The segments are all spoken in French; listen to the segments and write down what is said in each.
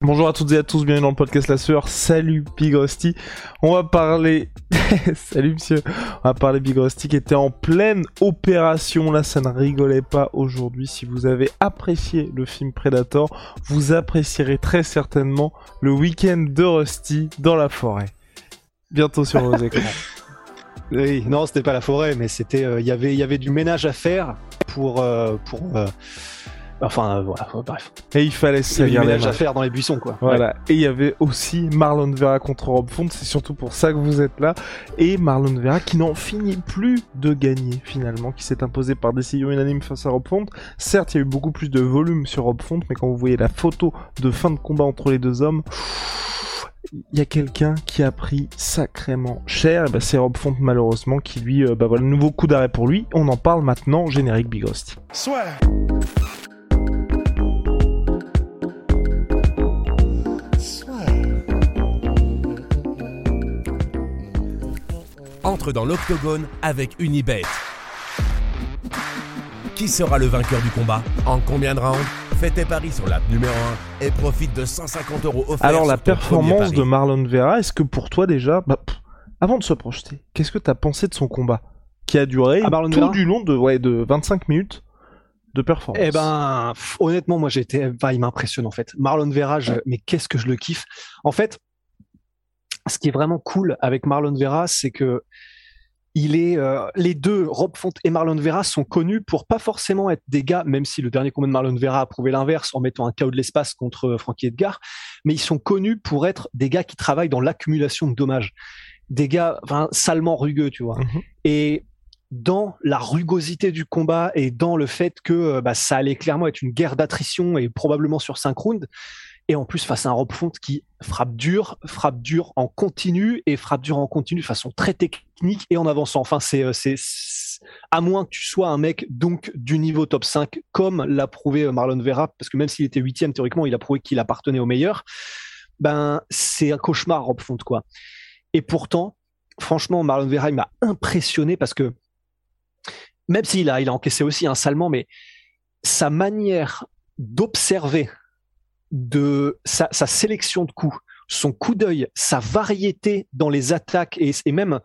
Bonjour à toutes et à tous, bienvenue dans le podcast La Sueur. Salut Big Rusty. On va parler... Salut monsieur. On va parler Big Rusty qui était en pleine opération. Là, ça ne rigolait pas aujourd'hui. Si vous avez apprécié le film Predator, vous apprécierez très certainement le week-end de Rusty dans la forêt. Bientôt sur vos écrans. Oui, non, c'était pas la forêt, mais c'était, il y avait, il y avait du ménage à faire pour, euh, pour, euh, enfin, euh, voilà, bref. Et il fallait Il y avait salir les mains. à faire dans les buissons, quoi. Voilà. Et il y avait aussi Marlon Vera contre Rob Font. C'est surtout pour ça que vous êtes là. Et Marlon Vera qui n'en finit plus de gagner finalement, qui s'est imposé par décision unanime face à Rob Font. Certes, il y a eu beaucoup plus de volume sur Rob Font, mais quand vous voyez la photo de fin de combat entre les deux hommes, il y a quelqu'un qui a pris sacrément cher. Et ben, c'est Rob Font malheureusement qui lui, euh, bah voilà, nouveau coup d'arrêt pour lui. On en parle maintenant. Générique Big Rusty. Entre dans l'octogone avec Unibet. Qui sera le vainqueur du combat? En combien de rounds? Fais tes paris sur l'app numéro 1 et profite de 150 euros offerts. Alors la performance de Marlon Vera, est-ce que pour toi déjà, bah, pff, avant de se projeter, qu'est-ce que t'as pensé de son combat? Qui a duré Ah, Marlon tout Vera du long de ouais de 25 minutes de performance Eh ben, pff, honnêtement, moi, j'étais, bah, il m'impressionne en fait. Marlon Vera, je- mais qu'est-ce que je le kiffe? En fait, ce qui est vraiment cool avec Marlon Vera, c'est que il est, euh, les deux, Rob Font et Marlon Vera, sont connus pour pas forcément être des gars, même si le dernier combat de Marlon Vera a prouvé l'inverse en mettant un chaos de l'espace contre euh, Frankie Edgar, mais ils sont connus pour être des gars qui travaillent dans l'accumulation de dommages, des gars, enfin, salement rugueux, tu vois. Mhm. Et dans la rugosité du combat et dans le fait que euh, bah, ça allait clairement être une guerre d'attrition et probablement sur cinq rounds. Et en plus, face à un Rob Font qui frappe dur, frappe dur en continu et frappe dur en continu de façon très technique et en avançant. Enfin, c'est, euh, à moins que tu sois un mec donc du niveau top 5, comme l'a prouvé euh, Marlon Vera, parce que même s'il était huitième théoriquement, il a prouvé qu'il appartenait au meilleur. Ben, c'est un cauchemar, Rob Font, quoi. Et pourtant, franchement, Marlon Vera, il m'a impressionné parce que même s'il a, il a encaissé aussi un salement, mais sa manière d'observer de sa, sélection de coups, son coup d'œil, sa variété dans les attaques et, même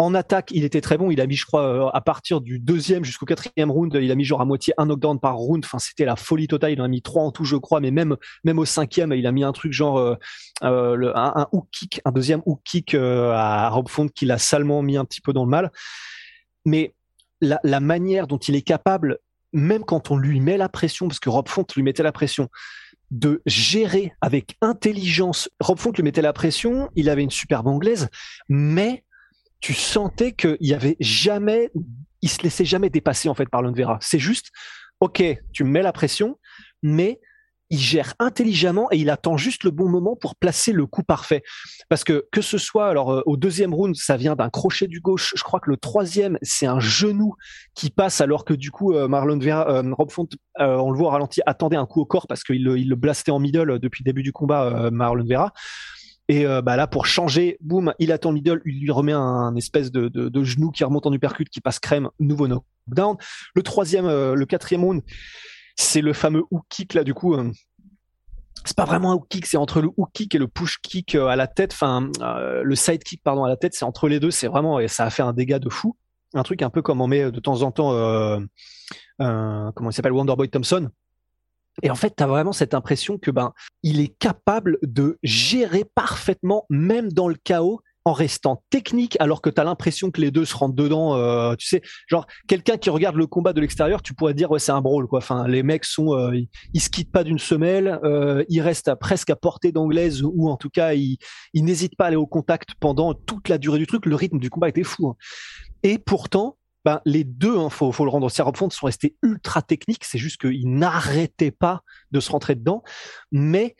en attaque, il était très bon. Il a mis, je crois, euh, à partir du deuxième jusqu'au quatrième round, il a mis genre à moitié un knockdown par round. Enfin, c'était la folie totale. Il en a mis trois en tout, je crois, mais même même au cinquième, il a mis un truc genre euh, euh, un, hook kick, un deuxième hook kick à Rob Font qui l'a salement mis un petit peu dans le mal. Mais la manière dont il est capable, même quand on lui met la pression, parce que Rob Font lui mettait la pression, de gérer avec intelligence. Rob Font lui mettait la pression, il avait une superbe anglaise, mais tu sentais qu'il y avait jamais, il se laissait jamais dépasser en fait par Vera. C'est juste, ok, tu me mets la pression, mais il gère intelligemment et il attend juste le bon moment pour placer le coup parfait. Parce que que ce soit alors euh, au deuxième round, ça vient d'un crochet du gauche. Je crois que le troisième, c'est un genou qui passe alors que du coup euh, Marlon Vera, euh, Rob Font, on le voit au ralenti, attendait un coup au corps parce qu'il le, il blastait en middle depuis le début du combat, Marlon Vera. Et bah là, pour changer, boum, il attend le middle, il lui remet un, espèce de, genou qui remonte en uppercut, qui passe crème, nouveau knockdown. Le troisième, le quatrième round, c'est le fameux hook kick là, du coup. euh, c'est pas vraiment un hook kick, c'est entre le hook kick et le push kick euh, à la tête, enfin euh, le side kick pardon à la tête, c'est entre les deux, c'est vraiment et ça a fait un dégât de fou. Un truc un peu comme on met de temps en temps, comment il s'appelle, Wonderboy Thompson. Et en fait, tu as vraiment cette impression que ben il est capable de gérer parfaitement, même dans le chaos, en restant technique, alors que tu as l'impression que les deux se rentrent dedans. euh, tu sais, genre quelqu'un qui regarde le combat de l'extérieur, tu pourrais dire ouais c'est un brawl quoi. Enfin, les mecs sont, euh, ils, se quittent pas d'une semelle, euh, ils restent presque à portée d'anglaise ou en tout cas ils, n'hésitent pas à aller au contact pendant toute la durée du truc. Le rythme du combat était fou. hein. Et pourtant, ben, les deux, il hein, faut, le rendre aussi sont restés ultra techniques. C'est juste qu'ils n'arrêtaient pas de se rentrer dedans. Mais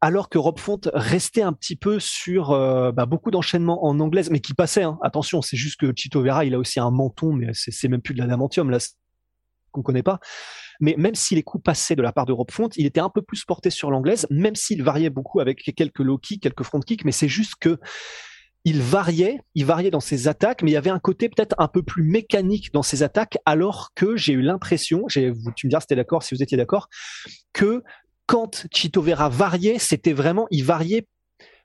alors que Rob Font restait un petit peu sur euh, bah, beaucoup d'enchaînements en anglaise, mais qui passait. Hein. Attention, c'est juste que Chito Vera, il a aussi un menton, mais c'est même plus de l'adamantium là qu'on connaît pas. Mais même si les coups passaient de la part de Rob Font, il était un peu plus porté sur l'anglaise, même s'il variait beaucoup avec quelques low kicks, quelques front kicks. Mais c'est juste que il variait, il variait dans ses attaques, mais il y avait un côté peut-être un peu plus mécanique dans ses attaques, alors que j'ai eu l'impression, tu me diras si d'accord, si vous étiez d'accord, que quand Chito Vera variait, c'était vraiment, il variait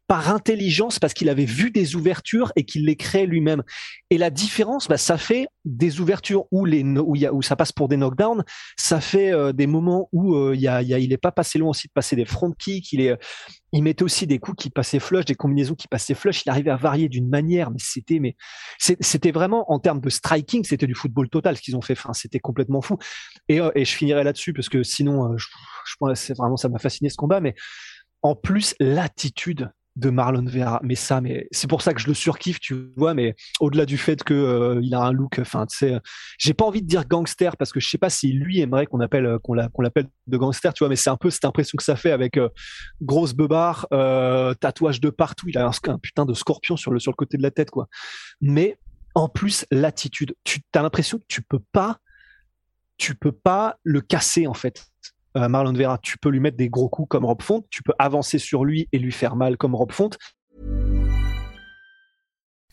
par intelligence parce qu'il avait vu des ouvertures et qu'il les créait lui-même. Et la différence, bah, ça fait des ouvertures où, les ça passe pour des knockdowns, ça fait euh, des moments où euh, il est pas passé loin aussi de passer des front kicks, il est, il mettait aussi des coups qui passaient flush, des combinaisons qui passaient flush. Il arrivait à varier d'une manière, mais c'était, mais c'était vraiment en termes de striking, c'était du football total ce qu'ils ont fait. Enfin, c'était complètement fou. Et, euh, je finirai là-dessus parce que sinon, je, je c'est vraiment ça m'a fasciné ce combat, mais en plus l'attitude de Marlon Vera. Mais ça, mais c'est pour ça que je le surkiffe, tu vois. Mais au-delà du fait que euh, il a un look, enfin, tu sais, j'ai pas envie de dire gangster parce que je sais pas si lui aimerait qu'on appelle euh, qu'on l'appelle de gangster, tu vois. Mais c'est un peu cette impression que ça fait avec euh, grosse beubare, tatouage de partout. Il a un, putain de scorpion sur le sur le côté de la tête, quoi. Mais en plus, l'attitude, tu as l'impression que tu peux pas, tu peux pas le casser en fait. Euh, Marlon Vera, tu peux lui mettre des gros coups comme Rob Font, tu peux avancer sur lui et lui faire mal comme Rob Font.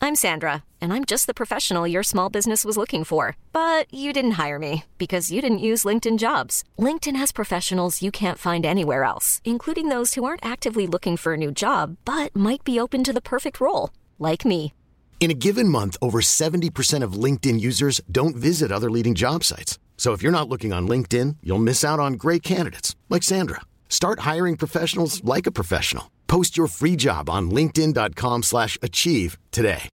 I'm Sandra, and I'm just the professional your small business was looking for. But you didn't hire me because you didn't use LinkedIn jobs. LinkedIn has professionals you can't find anywhere else, including those who aren't actively looking for a new job, but might be open to the perfect role, like me. In a given month, over 70% of LinkedIn users don't visit other leading job sites. So if you're not looking on LinkedIn, you'll miss out on great candidates like Sandra. Start hiring professionals like a professional. Post your free job on linkedin.com/achieve today.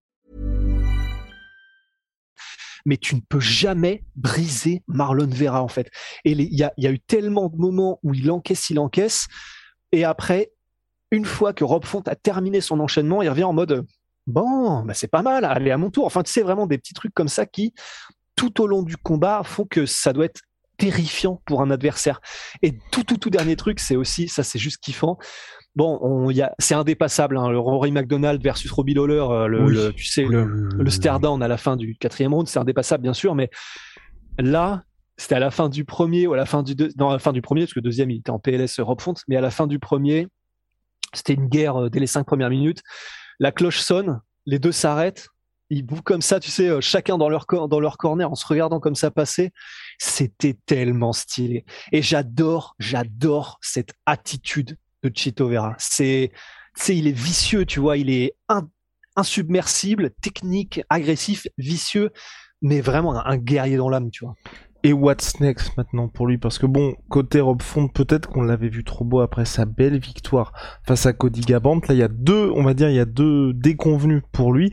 Mais tu ne peux jamais briser Marlon Vera en fait. Et il y a eu tellement de moments où il encaisse, il encaisse et après une fois que Rob Font a terminé son enchaînement, il revient en mode bon, bah c'est pas mal, allez à mon tour. Enfin, tu sais vraiment des petits trucs comme ça qui tout au long du combat font que ça doit être terrifiant pour un adversaire. Et tout, tout, tout dernier truc, c'est aussi, ça c'est juste kiffant. Bon, c'est indépassable. Hein, le Rory McDonald versus Robbie Lawler, euh, le, tu sais, le, le stare down à la fin du quatrième round, c'est indépassable bien sûr, mais là, c'était à la fin du premier ou à la fin du non, à la fin du premier parce que le deuxième il était en PLS Rob Font, mais à la fin du premier, c'était une guerre euh, dès les cinq premières minutes. La cloche sonne, les deux s'arrêtent ils bouffent comme ça, tu sais, euh, chacun dans leur, dans leur corner en se regardant comme ça passer. C'était tellement stylé. Et j'adore, j'adore cette attitude de Chito Vera. C'est, c'est, il est vicieux, tu vois, il est insubmersible, technique, agressif, vicieux, mais vraiment un, guerrier dans l'âme, tu vois. Et what's next maintenant pour lui? Parce que bon, côté Rob Font, peut-être qu'on l'avait vu trop beau après sa belle victoire face à Cody Gabant. Là, il y a deux, on va dire, il y a deux déconvenus pour lui.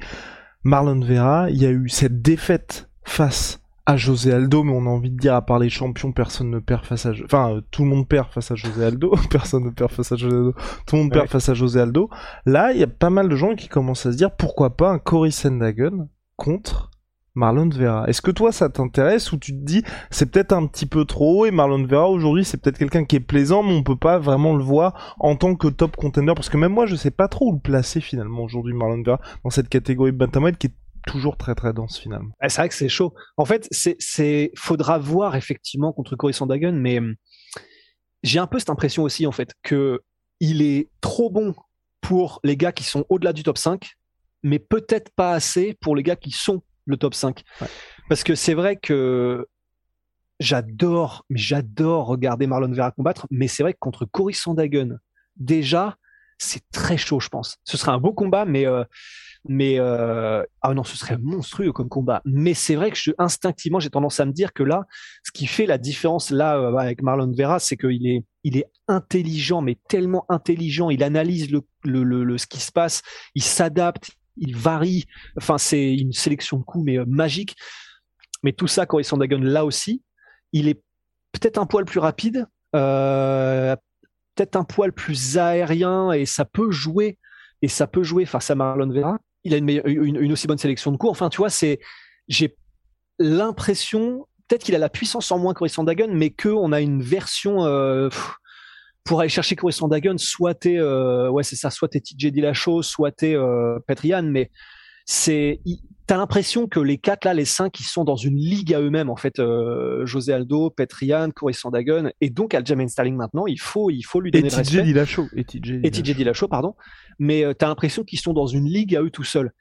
Marlon Vera, il y a eu cette défaite face à José Aldo, mais on a envie de dire, à part les champions, personne ne perd face à... Enfin, euh, tout le monde perd face à José Aldo, personne ne perd face à José Aldo, tout le monde perd face à José Aldo. Là, il y a pas mal de gens qui commencent à se dire, pourquoi pas un Cory Sandhagen contre Marlon Vera. Est-ce que toi ça t'intéresse ou tu te dis c'est peut-être un petit peu trop et Marlon Vera aujourd'hui c'est peut-être quelqu'un qui est plaisant mais on peut pas vraiment le voir en tant que top contender? Parce que même moi je sais pas trop où le placer finalement aujourd'hui Marlon Vera dans cette catégorie bantamweight qui est toujours très très dense finalement. c'est vrai que c'est chaud. En fait, c'est faudra voir effectivement contre Cory Sandhagen mais hum, j'ai un peu cette impression aussi en fait que il est trop bon pour les gars qui sont au-delà du top 5 mais peut-être pas assez pour les gars qui sont le top 5. Parce que c'est vrai que j'adore, mais j'adore regarder Marlon Vera combattre, mais c'est vrai que contre Cory Sandhagen, déjà, c'est très chaud, je pense. Ce serait un beau combat, mais euh, mais euh, ah non, ce serait monstrueux comme combat. Mais c'est vrai que je, instinctivement, j'ai tendance à me dire que là, ce qui fait la différence là euh, avec Marlon Vera, c'est qu'il est il est intelligent, mais tellement intelligent. Il analyse le, le, le ce qui se passe, il s'adapte, il varie. Enfin, c'est une sélection de coups, mais euh, magique. Mais tout ça, Sandhagen, là aussi, il est peut-être un poil plus rapide, euh, peut-être un poil plus aérien, et ça peut jouer. Et ça peut jouer face à Marlon Vera. Il a une, aussi bonne sélection de coups. Enfin, tu vois, c'est j'ai l'impression, peut-être qu'il a la puissance en moins Cory Sandagon, mais qu'on a une version euh, pour aller chercher Cory Sandagon, soit t'es, euh, ouais c'est ça, soit t'es TJ Dillashaw, soit t'es euh, Petrian, mais c'est t'as l'impression que les quatre là, les cinq, ils sont dans une ligue à eux-mêmes en fait. Euh, José Aldo, Petrian, Corey Sandagon et donc Aljamain Sterling maintenant. Il faut, il faut lui donner et le respect. Dillashaw, et TJ Et TJ Dillashaw, pardon. Mais euh, t'as l'impression qu'ils sont dans une ligue à eux tout seuls.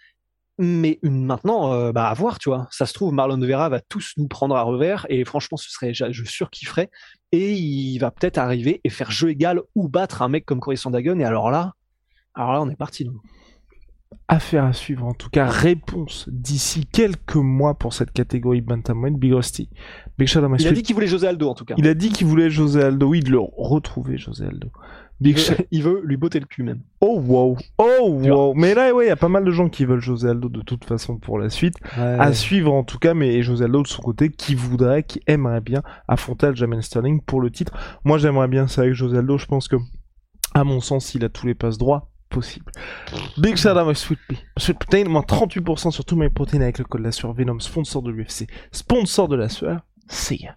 Mais maintenant, euh, bah à voir, tu vois. Ça se trouve, Marlon Vera va tous nous prendre à revers et franchement, ce serait, je, je surkifferais. Et il va peut-être arriver et faire jeu égal ou battre un mec comme Corey Sandagon. Et alors là, alors là, on est parti. nous. Affaire à suivre. En tout cas, réponse d'ici quelques mois pour cette catégorie Bantamweight. Big Rusty. Big Il a dit qu'il voulait José Aldo en tout cas. Il a dit qu'il voulait José Aldo. Oui, de le retrouver, José Aldo. Big Il veut, il veut lui botter le cul même. Oh wow. Oh wow. Mais là, ouais, il y a pas mal de gens qui veulent José Aldo de toute façon pour la suite. À suivre en tout cas, mais José Aldo de son côté, qui voudrait, qui aimerait bien affronter Aljamain Sterling pour le titre. Moi, j'aimerais bien ça avec José Aldo. Je pense que, à mon sens, il a tous les passes droits possibles. Big shout out à Sweet Pea. Sweet Protein, moins 38% sur tous mes protéines avec le code la sueur Venom, sponsor de l'UFC, sponsor de la sueur. See ya.